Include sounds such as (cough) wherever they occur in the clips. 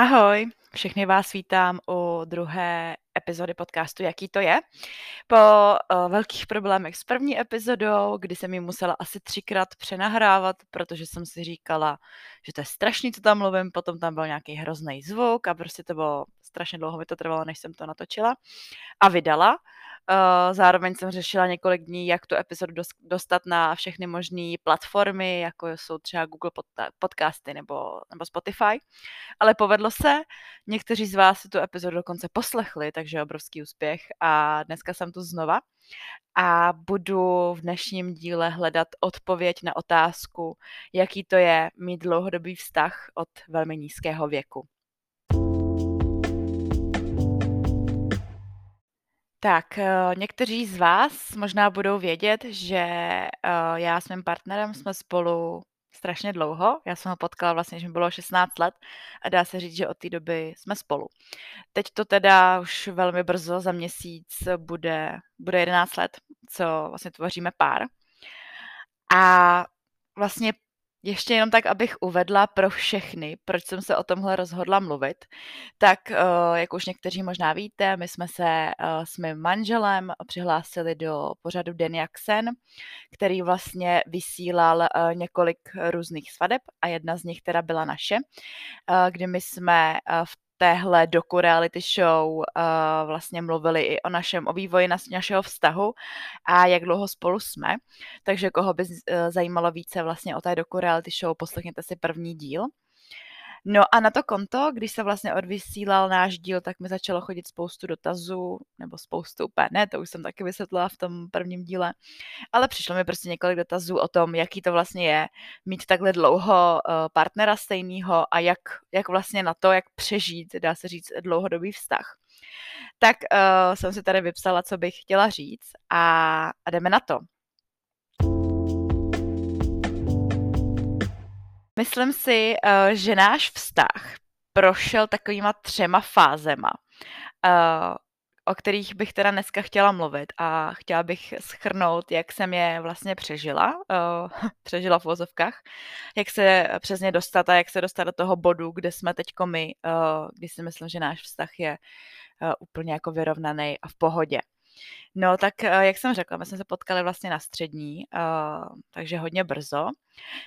Ahoj, všechny vás vítám u druhé epizody podcastu Jaký to je. Po uh, velkých problémech s první epizodou, kdy jsem ji musela asi třikrát přenahrávat, protože jsem si říkala, že to je strašný, co tam mluvím, potom tam byl nějaký hrozný zvuk a prostě to bylo strašně dlouho mi to trvalo, než jsem to natočila a vydala. Uh, zároveň jsem řešila několik dní, jak tu epizodu dostat na všechny možné platformy, jako jsou třeba Google podcasty nebo, nebo Spotify. Ale povedlo se, někteří z vás si tu epizodu dokonce poslechli, takže obrovský úspěch a dneska jsem tu znova a budu v dnešním díle hledat odpověď na otázku, jaký to je mít dlouhodobý vztah od velmi nízkého věku. Tak, eh, někteří z vás možná budou vědět, že eh, já s mým partnerem jsme spolu strašně dlouho. Já jsem ho potkala vlastně, když mi bylo 16 let a dá se říct, že od té doby jsme spolu. Teď to teda už velmi brzo, za měsíc bude, bude 11 let, co vlastně tvoříme pár. A vlastně ještě jenom tak, abych uvedla pro všechny, proč jsem se o tomhle rozhodla mluvit, tak eh, jak už někteří možná víte, my jsme se eh, s mým manželem přihlásili do pořadu Den jak sen, který vlastně vysílal eh, několik různých svadeb a jedna z nich teda byla naše, kdy my jsme v téhle doku reality show uh, vlastně mluvili i o našem, o vývoji nas, našeho vztahu a jak dlouho spolu jsme. Takže koho by uh, zajímalo více vlastně o té doku reality show, poslechněte si první díl. No a na to konto, když se vlastně odvysílal náš díl, tak mi začalo chodit spoustu dotazů, nebo spoustu úplně ne, to už jsem taky vysvětlila v tom prvním díle, ale přišlo mi prostě několik dotazů o tom, jaký to vlastně je mít takhle dlouho uh, partnera stejného a jak, jak vlastně na to, jak přežít, dá se říct, dlouhodobý vztah. Tak uh, jsem si tady vypsala, co bych chtěla říct a, a jdeme na to. Myslím si, uh, že náš vztah prošel takovýma třema fázema, uh, o kterých bych teda dneska chtěla mluvit a chtěla bych schrnout, jak jsem je vlastně přežila, uh, (laughs) přežila v vozovkách, jak se přesně dostat a jak se dostat do toho bodu, kde jsme teďko my, když si myslím, že náš vztah je úplně jako vyrovnaný a v pohodě. No tak, eh, jak jsem řekla, my jsme se potkali vlastně na střední, uh, takže hodně brzo.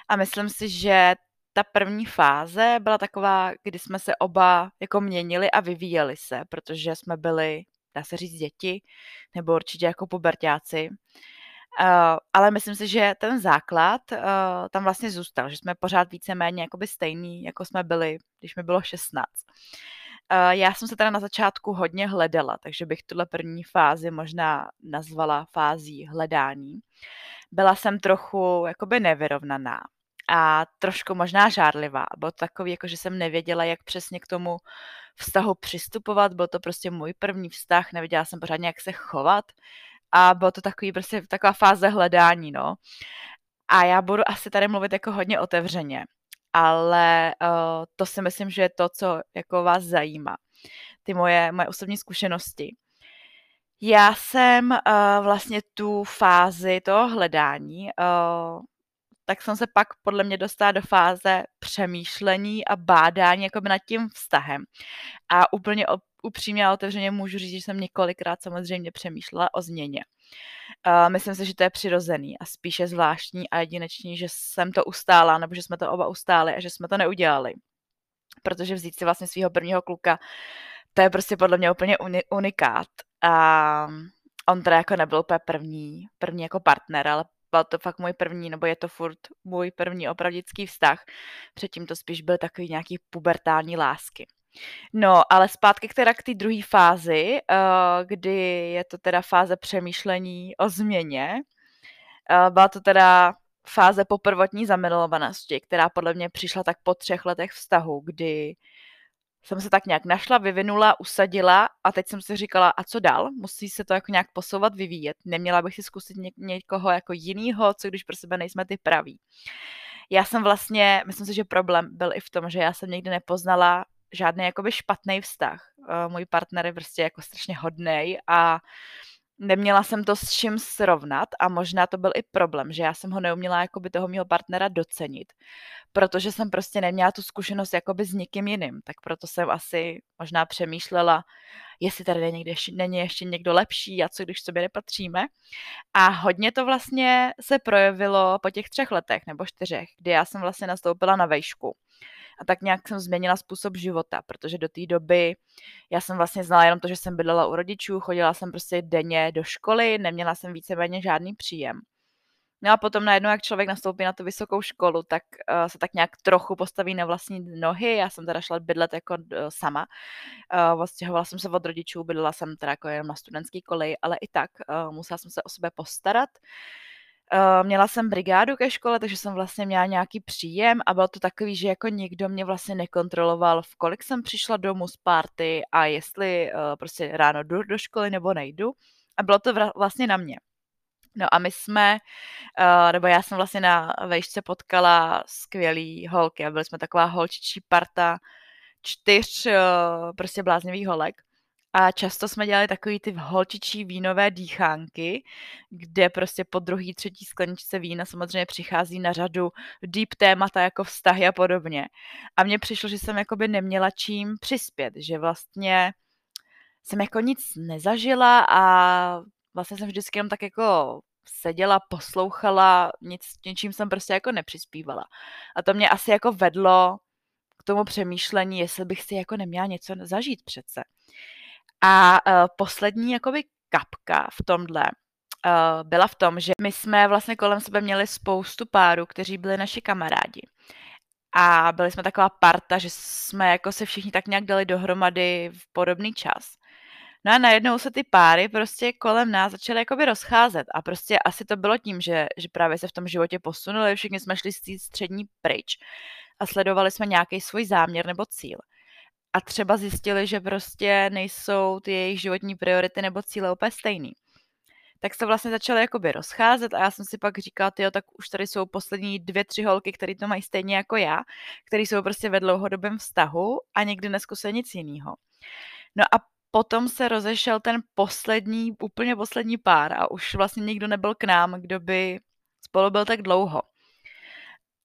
A myslím si, že ta první fáze byla taková, kdy jsme se oba jako měnili a vyvíjeli se, protože jsme byli, dá se říct, děti, nebo určitě jako pubertáci. Uh, ale myslím si, že ten základ uh, tam vlastně zůstal, že jsme pořád víceméně jakoby stejný, jako jsme byli, když mi bylo 16. Já jsem se teda na začátku hodně hledala, takže bych tuhle první fázi možná nazvala fází hledání. Byla jsem trochu jakoby nevyrovnaná a trošku možná žárlivá. Bylo to takový, jako že jsem nevěděla, jak přesně k tomu vztahu přistupovat. Byl to prostě můj první vztah, nevěděla jsem pořádně, jak se chovat. A bylo to takový prostě taková fáze hledání, no. A já budu asi tady mluvit jako hodně otevřeně ale uh, to si myslím, že je to, co jako vás zajímá. Ty moje, moje osobní zkušenosti. Já jsem uh, vlastně tu fázi toho hledání, uh, tak jsem se pak podle mě dostala do fáze přemýšlení a bádání jako nad tím vztahem. A úplně upřímně a otevřeně můžu říct, že jsem několikrát samozřejmě přemýšlela o změně. Uh, myslím si, že to je přirozený a spíše zvláštní a jedinečný, že jsem to ustála, nebo že jsme to oba ustáli a že jsme to neudělali. Protože vzít si vlastně svého prvního kluka, to je prostě podle mě úplně uni- unikát. A on teda jako nebyl úplně první, první jako partner, ale byl to fakt můj první, nebo je to furt můj první opravdický vztah. Předtím to spíš byl takový nějaký pubertální lásky. No, ale zpátky k teda k té druhé fázi, uh, kdy je to teda fáze přemýšlení o změně. Uh, byla to teda fáze po prvotní zamilovanosti, která podle mě přišla tak po třech letech vztahu, kdy jsem se tak nějak našla, vyvinula, usadila a teď jsem si říkala, a co dál? Musí se to jako nějak posouvat, vyvíjet. Neměla bych si zkusit ně- někoho jako jinýho, co když pro sebe nejsme ty praví. Já jsem vlastně, myslím si, že problém byl i v tom, že já jsem někdy nepoznala žádný jakoby špatný vztah. Uh, můj partner je prostě jako strašně hodnej a neměla jsem to s čím srovnat a možná to byl i problém, že já jsem ho neuměla jakoby toho mého partnera docenit, protože jsem prostě neměla tu zkušenost jakoby s nikým jiným, tak proto jsem asi možná přemýšlela, jestli tady někde není ještě někdo lepší a co když sobě nepatříme. A hodně to vlastně se projevilo po těch třech letech nebo čtyřech, kdy já jsem vlastně nastoupila na vejšku a tak nějak jsem změnila způsob života, protože do té doby já jsem vlastně znala jenom to, že jsem bydlela u rodičů, chodila jsem prostě denně do školy, neměla jsem víceméně žádný příjem. No a potom najednou, jak člověk nastoupí na tu vysokou školu, tak uh, se tak nějak trochu postaví na vlastní nohy. Já jsem teda šla bydlet jako uh, sama. Uh, odstěhovala jsem se od rodičů, bydlela jsem teda jako jenom na studentský koleji, ale i tak uh, musela jsem se o sebe postarat. Uh, měla jsem brigádu ke škole, takže jsem vlastně měla nějaký příjem a bylo to takový, že jako nikdo mě vlastně nekontroloval, v kolik jsem přišla domů z party a jestli uh, prostě ráno jdu do školy nebo nejdu. A bylo to vlastně na mě. No a my jsme, uh, nebo já jsem vlastně na vejšce potkala skvělý holky a byli jsme taková holčičí parta čtyř uh, prostě bláznivých holek. A často jsme dělali takový ty holčičí vínové dýchánky, kde prostě po druhý, třetí skleničce vína samozřejmě přichází na řadu deep témata jako vztahy a podobně. A mně přišlo, že jsem jakoby neměla čím přispět, že vlastně jsem jako nic nezažila a vlastně jsem vždycky jenom tak jako seděla, poslouchala, nic, něčím jsem prostě jako nepřispívala. A to mě asi jako vedlo k tomu přemýšlení, jestli bych si jako neměla něco zažít přece. A uh, poslední jakoby kapka v tomhle uh, byla v tom, že my jsme vlastně kolem sebe měli spoustu párů, kteří byli naši kamarádi. A byli jsme taková parta, že jsme jako se všichni tak nějak dali dohromady v podobný čas. No a najednou se ty páry prostě kolem nás začaly jakoby rozcházet a prostě asi to bylo tím, že, že právě se v tom životě posunuli, všichni jsme šli z té střední pryč a sledovali jsme nějaký svůj záměr nebo cíl. A třeba zjistili, že prostě nejsou ty jejich životní priority nebo cíle úplně stejný. Tak se vlastně začaly jakoby rozcházet a já jsem si pak říkala, jo, tak už tady jsou poslední dvě, tři holky, které to mají stejně jako já, které jsou prostě ve dlouhodobém vztahu a nikdy neskusí nic jiného. No a potom se rozešel ten poslední, úplně poslední pár a už vlastně nikdo nebyl k nám, kdo by spolu byl tak dlouho.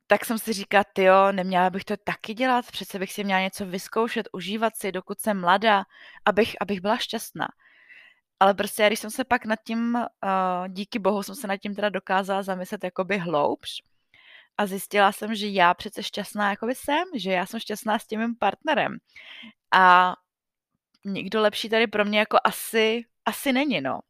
Tak jsem si říkala, jo, neměla bych to taky dělat, přece bych si měla něco vyzkoušet, užívat si, dokud jsem mladá, abych, abych byla šťastná. Ale prostě, když jsem se pak nad tím, uh, díky bohu jsem se nad tím teda dokázala zamyslet jakoby hloubš a zjistila jsem, že já přece šťastná jakoby jsem, že já jsem šťastná s tím mým partnerem. A nikdo lepší tady pro mě jako asi, asi není, no.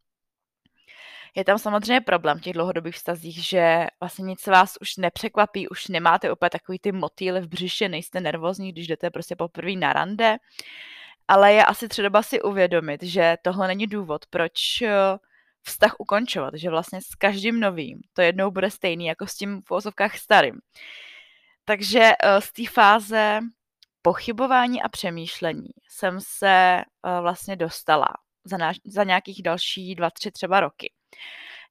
Je tam samozřejmě problém v těch dlouhodobých vztazích, že vlastně nic vás už nepřekvapí, už nemáte opět takový ty motýly v břiše, nejste nervózní, když jdete prostě poprvé na rande, ale je asi třeba si uvědomit, že tohle není důvod, proč eh, vztah ukončovat, že vlastně s každým novým to jednou bude stejný jako s tím v ozovkách starým. Takže eh, z té fáze pochybování a přemýšlení jsem se uh, vlastně dostala za, náš, za nějakých další dva, tři třeba roky.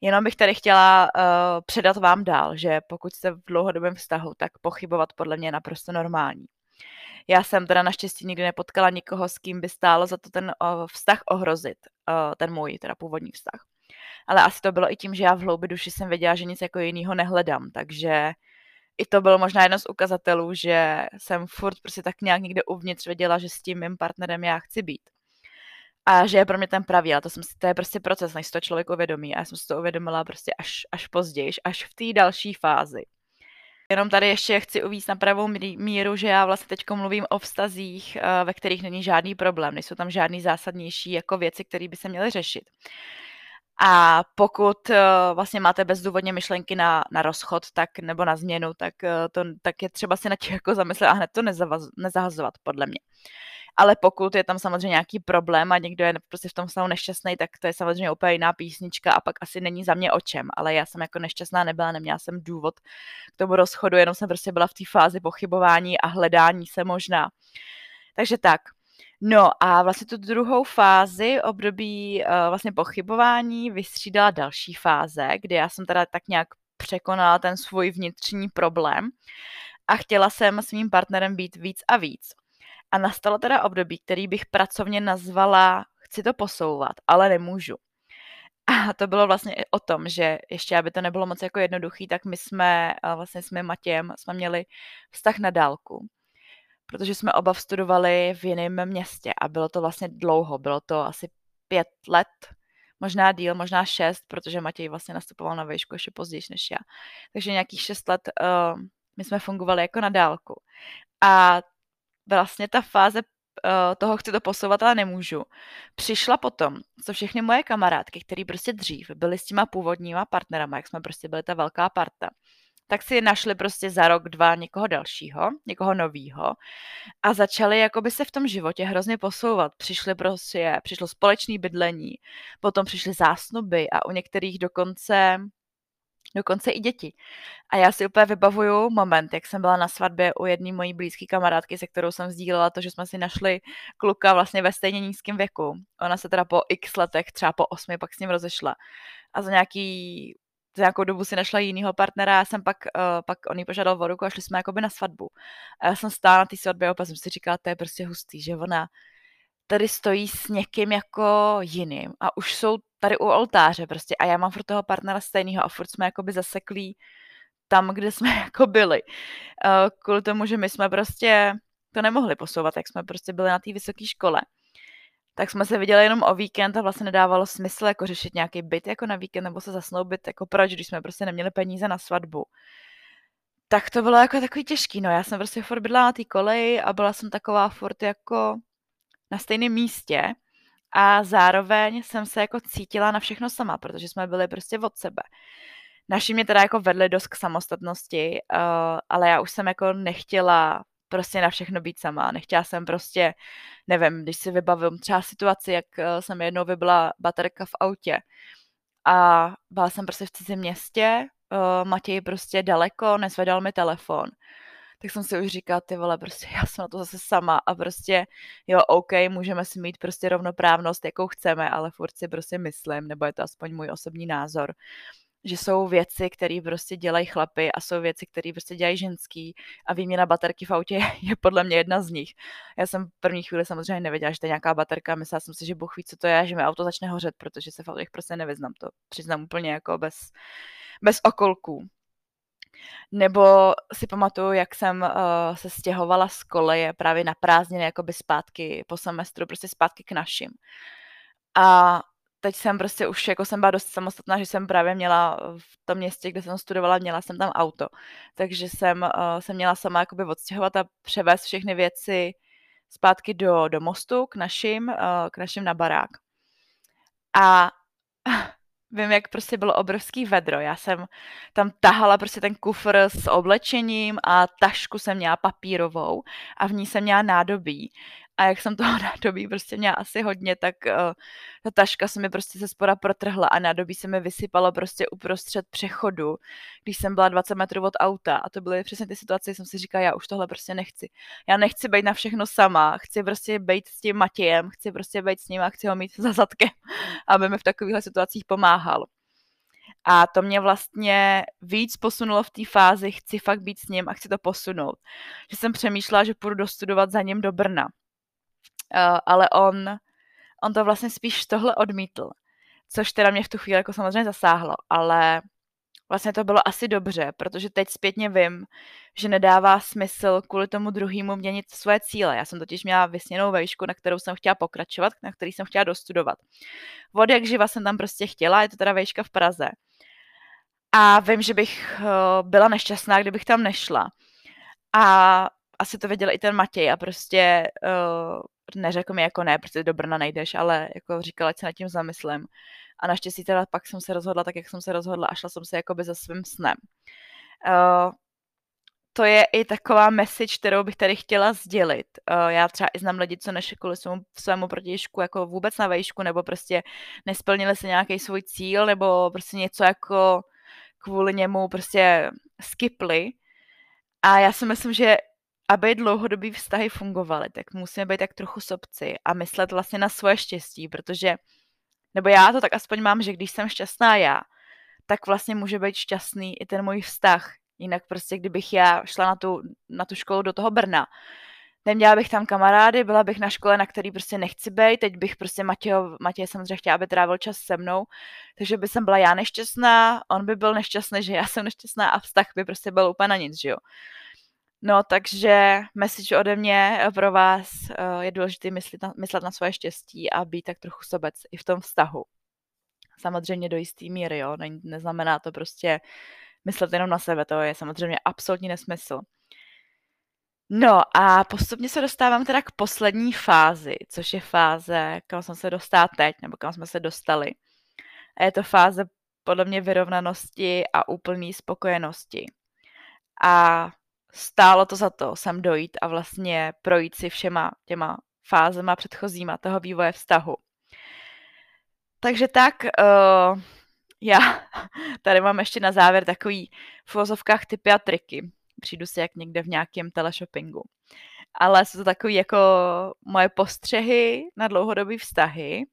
Jenom bych tady chtěla uh, předat vám dál, že pokud jste v dlouhodobém vztahu, tak pochybovat podle mě je naprosto normální. Já jsem teda naštěstí nikdy nepotkala nikoho, s kým by stálo za to ten uh, vztah ohrozit, uh, ten můj, teda původní vztah. Ale asi to bylo i tím, že já v hloubi duši jsem věděla, že nic jako jiného nehledám, takže i to bylo možná jedno z ukazatelů, že jsem furt prostě tak nějak někde uvnitř věděla, že s tím mým partnerem já chci být. A že je pro mě ten pravý, ale to, jsem si, to je prostě proces, než to člověk uvědomí. A já jsem si to uvědomila prostě až, až později, až v té další fázi. Jenom tady ještě chci uvíct na pravou míru, že já vlastně teď mluvím o vztazích, eh, ve kterých není žádný problém, nejsou tam žádný zásadnější jako věci, které by se měly řešit. A pokud uh, vlastně máte bezdůvodně myšlenky na, na rozchod tak, nebo na změnu, tak, uh, to, tak je třeba si na těch jako zamyslet a hned to nezavaz, nezahazovat, podle mě. Ale pokud je tam samozřejmě nějaký problém a někdo je prostě v tom stavu nešťastný, tak to je samozřejmě úplně jiná písnička a pak asi není za mě o čem. Ale já jsem jako nešťastná nebyla, neměla jsem důvod k tomu rozchodu, jenom jsem prostě byla v té fázi pochybování a hledání se možná. Takže tak. No a vlastně tu druhou fázi období uh, vlastně pochybování vystřídala další fáze, kdy já jsem teda tak nějak překonala ten svůj vnitřní problém a chtěla jsem s mým partnerem být víc a víc. A nastalo teda období, který bych pracovně nazvala chci to posouvat, ale nemůžu. A to bylo vlastně o tom, že ještě, aby to nebylo moc jako jednoduchý, tak my jsme vlastně s mým Matějem jsme měli vztah na dálku. Protože jsme oba studovali v jiném městě a bylo to vlastně dlouho, bylo to asi pět let, možná díl, možná šest, protože Matěj vlastně nastupoval na výšku ještě později než já. Takže nějakých šest let uh, my jsme fungovali jako na dálku. A vlastně ta fáze uh, toho chci to posouvat, ale nemůžu. Přišla potom, co všechny moje kamarádky, které prostě dřív byly s těma původníma partnerama, jak jsme prostě byli ta velká parta, tak si našli prostě za rok, dva někoho dalšího, někoho novýho a začali jakoby se v tom životě hrozně posouvat. Přišli prostě, přišlo společné bydlení, potom přišly zásnuby a u některých dokonce dokonce i děti. A já si úplně vybavuju moment, jak jsem byla na svatbě u jedné mojí blízké kamarádky, se kterou jsem sdílela to, že jsme si našli kluka vlastně ve stejně nízkém věku. Ona se teda po x letech, třeba po osmi, pak s ním rozešla. A za nějaký za nějakou dobu si našla jinýho partnera, já jsem pak, uh, pak on jí požádal o ruku a šli jsme jakoby na svatbu. A já jsem stála na té svatbě a jsem si říkala, to je prostě hustý, že ona tady stojí s někým jako jiným a už jsou tady u oltáře prostě a já mám furt toho partnera stejného a furt jsme jakoby zaseklí tam, kde jsme (laughs) jako byli. Uh, kvůli tomu, že my jsme prostě to nemohli posouvat, jak jsme prostě byli na té vysoké škole. Tak jsme se viděli jenom o víkend a vlastně nedávalo smysl jako řešit nějaký byt jako na víkend nebo se zasnoubit jako proč, když jsme prostě neměli peníze na svatbu. Tak to bylo jako takový těžký, no já jsem prostě furt bydla na té koleji a byla jsem taková furt jako na stejném místě a zároveň jsem se jako cítila na všechno sama, protože jsme byli prostě od sebe. Naši mě teda jako vedli dost k samostatnosti, uh, ale já už jsem jako nechtěla prostě na všechno být sama. Nechtěla jsem prostě, nevím, když si vybavím třeba situaci, jak uh, jsem jednou vybila baterka v autě a byla jsem prostě v cizím městě, uh, Matěj prostě daleko, nezvedal mi telefon tak jsem si už říkala, ty vole, prostě já jsem na to zase sama a prostě jo, OK, můžeme si mít prostě rovnoprávnost, jakou chceme, ale furt si prostě myslím, nebo je to aspoň můj osobní názor, že jsou věci, které prostě dělají chlapy a jsou věci, které prostě dělají ženský a výměna baterky v autě (laughs) je podle mě jedna z nich. Já jsem v první chvíli samozřejmě nevěděla, že to je nějaká baterka, myslela jsem si, že Bůh ví, co to je, že mi auto začne hořet, protože se v autech prostě nevyznám, to přiznám úplně jako bez, bez okolků. Nebo si pamatuju, jak jsem uh, se stěhovala z koleje právě na prázdniny, jakoby zpátky po semestru, prostě zpátky k našim. A teď jsem prostě už, jako jsem byla dost samostatná, že jsem právě měla v tom městě, kde jsem studovala, měla jsem tam auto. Takže jsem uh, se měla sama jakoby odstěhovat a převést všechny věci zpátky do, do mostu k našim, uh, k našim na barák. A vím, jak prostě bylo obrovský vedro. Já jsem tam tahala prostě ten kufr s oblečením a tašku jsem měla papírovou a v ní jsem měla nádobí a jak jsem toho (laughs) nádobí prostě měla asi hodně, tak uh, ta taška se mi prostě ze spora protrhla a nádobí se mi vysypalo prostě uprostřed přechodu, když jsem byla 20 metrů od auta a to byly přesně ty situace, kdy jsem si říkala, já už tohle prostě nechci. Já nechci být na všechno sama, chci prostě být s tím Matějem, chci prostě být s ním a chci ho mít (laughs) za zadkem, aby mi v takovýchhle situacích pomáhal. A to mě vlastně víc posunulo v té fázi, chci fakt být s ním a chci to posunout. Že jsem přemýšlela, že půjdu dostudovat za ním do Brna ale on, on to vlastně spíš tohle odmítl, což teda mě v tu chvíli jako samozřejmě zasáhlo, ale vlastně to bylo asi dobře, protože teď zpětně vím, že nedává smysl kvůli tomu druhému měnit svoje cíle. Já jsem totiž měla vysněnou vejšku, na kterou jsem chtěla pokračovat, na který jsem chtěla dostudovat. Vod jak živa jsem tam prostě chtěla, je to teda vejška v Praze. A vím, že bych uh, byla nešťastná, kdybych tam nešla. A asi to věděl i ten Matěj a prostě uh, neřekl mi jako ne, protože do Brna nejdeš, ale jako říkal, ať se nad tím zamyslím. A naštěstí teda pak jsem se rozhodla tak, jak jsem se rozhodla a šla jsem se jakoby za svým snem. Uh, to je i taková message, kterou bych tady chtěla sdělit. Uh, já třeba i znám lidi, co nešli kvůli svému, svému protějšku jako vůbec na vejšku, nebo prostě nesplnili si nějaký svůj cíl, nebo prostě něco jako kvůli němu prostě skipli. A já si myslím, že aby dlouhodobý vztahy fungovaly, tak musíme být tak trochu sobci a myslet vlastně na svoje štěstí, protože, nebo já to tak aspoň mám, že když jsem šťastná já, tak vlastně může být šťastný i ten můj vztah. Jinak prostě, kdybych já šla na tu, na tu školu do toho Brna, neměla bych tam kamarády, byla bych na škole, na který prostě nechci být, teď bych prostě Matějo, Matěj samozřejmě chtěla, aby trávil čas se mnou, takže by jsem byla já nešťastná, on by byl nešťastný, že já jsem nešťastná a vztah by prostě byl úplně na nic, že jo. No, takže message ode mě pro vás eh, je důležité myslet na, myslet na svoje štěstí a být tak trochu sobec i v tom vztahu. Samozřejmě do jistý míry, jo, ne, neznamená to prostě myslet jenom na sebe, to je samozřejmě absolutní nesmysl. No a postupně se dostávám teda k poslední fázi, což je fáze, kam jsme se dostali teď, nebo kam jsme se dostali. A je to fáze podle mě vyrovnanosti a úplné spokojenosti. A stálo to za to sem dojít a vlastně projít si všema těma fázema předchozíma toho vývoje vztahu. Takže tak, uh, já (laughs) tady mám ještě na závěr takový v vozovkách typy a triky. Přijdu si jak někde v nějakém teleshoppingu. Ale jsou to takové jako moje postřehy na dlouhodobé vztahy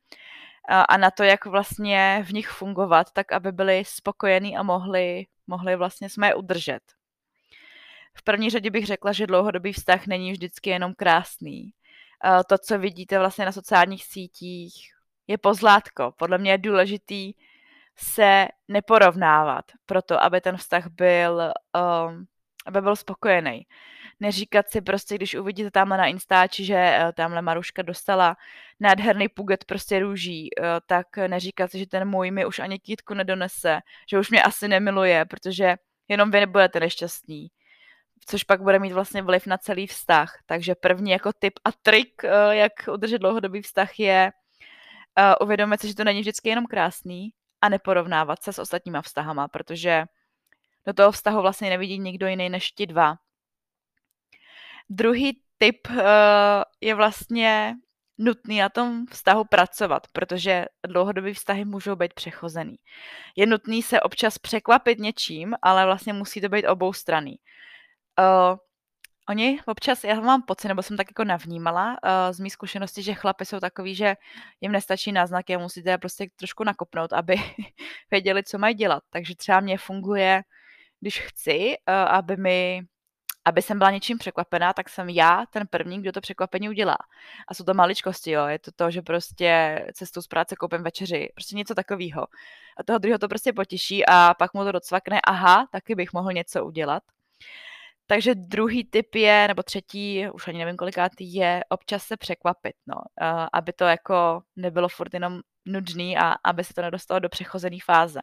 a, a na to, jak vlastně v nich fungovat, tak aby byli spokojení a mohli, mohli vlastně jsme je udržet. V první řadě bych řekla, že dlouhodobý vztah není vždycky jenom krásný. To, co vidíte vlastně na sociálních sítích, je pozlátko. Podle mě je důležitý se neporovnávat, proto aby ten vztah byl, um, aby byl spokojený. Neříkat si prostě, když uvidíte tamhle na Instači, že uh, tamhle Maruška dostala nádherný puget prostě růží, uh, tak neříkat si, že ten můj mi už ani kýtku nedonese, že už mě asi nemiluje, protože jenom vy nebudete nešťastní což pak bude mít vlastně vliv na celý vztah. Takže první jako tip a trik, uh, jak udržet dlouhodobý vztah je uh, uvědomit si, že to není vždycky jenom krásný a neporovnávat se s ostatníma vztahama, protože do toho vztahu vlastně nevidí nikdo jiný než ti dva. Druhý tip uh, je vlastně nutný na tom vztahu pracovat, protože dlouhodobý vztahy můžou být přechozený. Je nutný se občas překvapit něčím, ale vlastně musí to být obou straný. Uh, Oni občas, já mám pocit, nebo jsem tak jako navnímala uh, z mých zkušenosti, že chlapy jsou takový, že jim nestačí náznaky a musíte prostě trošku nakopnout, aby (laughs) věděli, co mají dělat. Takže třeba mě funguje, když chci, uh, aby mi aby jsem byla něčím překvapená, tak jsem já ten první, kdo to překvapení udělá. A jsou to maličkosti, jo. Je to to, že prostě cestou z práce koupím večeři. Prostě něco takového. A toho druhého to prostě potěší a pak mu to docvakne, aha, taky bych mohl něco udělat. Takže druhý typ je, nebo třetí, už ani nevím kolikátý, je občas se překvapit, no. Uh, aby to jako nebylo furt jenom nudný a aby se to nedostalo do přechozené fáze.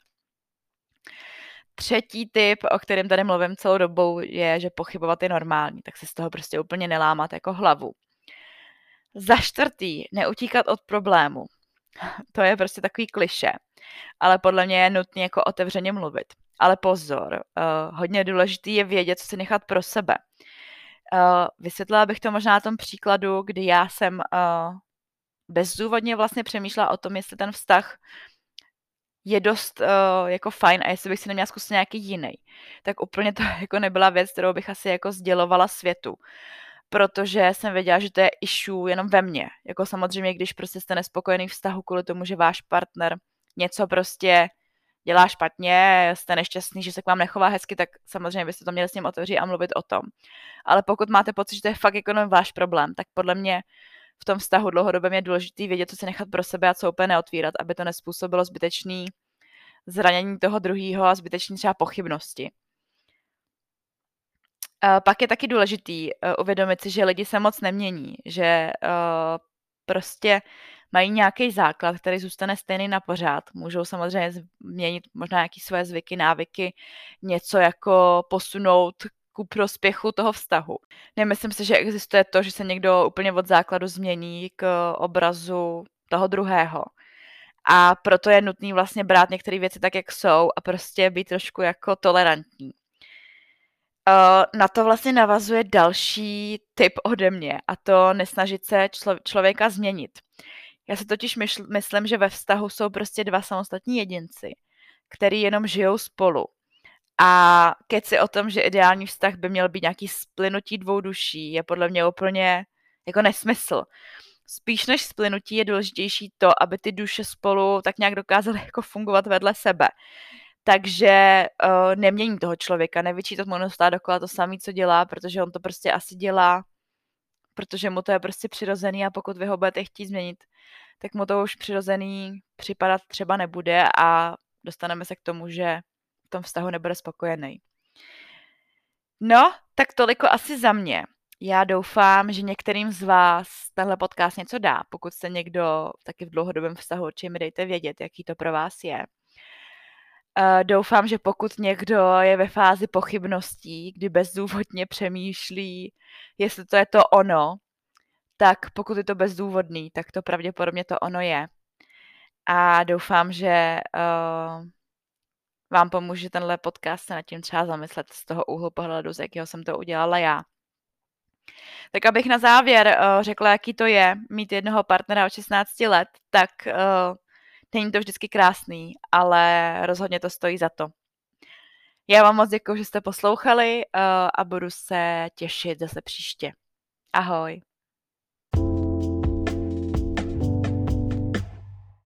Třetí typ, o kterém tady mluvím celou dobou, je, že pochybovat je normální, tak se z toho prostě úplně nelámat jako hlavu. Za čtvrtý, neutíkat od problému. (laughs) To je prostě takový kliše, ale podle mě je nutné jako otevřeně mluvit. Ale pozor, uh, hodně důležitý je vědět, co si nechat pro sebe. Uh, vysvětlila bych to možná na tom příkladu, kdy já jsem uh, bezdůvodně vlastně přemýšlela o tom, jestli ten vztah je dost uh, jako fajn a jestli bych si neměla zkusit nějaký jiný. Tak úplně to (laughs) jako nebyla věc, kterou bych asi jako sdělovala světu. Protože jsem věděla, že to je issue jenom ve mně. Jako samozřejmě, když prostě jste nespokojený vztahu kvůli tomu, že váš partner něco prostě dělá špatně, jste nešťastný, že se k vám nechová hezky, tak samozřejmě byste to měli s ním otevřít a mluvit o tom. Ale pokud máte pocit, že to je fakt jako váš problém, tak podle mě v tom vztahu dlouhodobě je důležité vědět, co si nechat pro sebe a co úplně neotvírat, aby to nespůsobilo zbytečný zranění toho druhého a zbytečný třeba pochybnosti. Pak je taky důležitý uh, uvědomit si, že lidi se moc nemění, že uh, prostě mají nějaký základ, který zůstane stejný na pořád. Můžou samozřejmě změnit možná nějaké své zvyky, návyky, něco jako posunout ku prospěchu toho vztahu. Nemyslím si, že existuje to, že se někdo úplně od základu změní k obrazu toho druhého. A proto je nutný vlastně brát některé věci tak, jak jsou a prostě být trošku jako tolerantní. Na to vlastně navazuje další typ ode mě a to nesnažit se člo- člověka změnit. Já si totiž myšl, myslím, že ve vztahu jsou prostě dva samostatní jedinci, který jenom žijou spolu. A keci o tom, že ideální vztah by měl být nějaký splynutí dvou duší, je podle mě úplně jako nesmysl. Spíš než splynutí je důležitější to, aby ty duše spolu tak nějak dokázaly (laughs) jako fungovat vedle sebe. Takže uh, nemění toho člověka, nevyčítat mu neustále dokola to samé, co dělá, protože on to prostě asi dělá protože mu to je prostě přirozený a pokud vy ho budete chtít změnit, tak mu to už přirozený připadat třeba nebude a dostaneme se k tomu, že v tom vztahu nebude spokojený. No, tak toliko asi za mě. Já doufám, že některým z vás tenhle podcast něco dá. Pokud jste někdo taky v dlouhodobém vztahu, určitě mi dejte vědět, jaký to pro vás je. Uh, doufám, že pokud někdo je ve fázi pochybností, kdy bezdůvodně přemýšlí, jestli to je to ono, tak pokud je to bezdůvodný, tak to pravděpodobně to ono je. A doufám, že uh, vám pomůže tenhle podcast se nad tím třeba zamyslet z toho úhlu pohledu, z jakého jsem to udělala já. Tak abych na závěr uh, řekla, jaký to je mít jednoho partnera od 16 let, tak uh, není to vždycky krásný, ale rozhodně to stojí za to. Já vám moc děkuji, že jste poslouchali uh, a budu se těšit zase příště. Ahoj.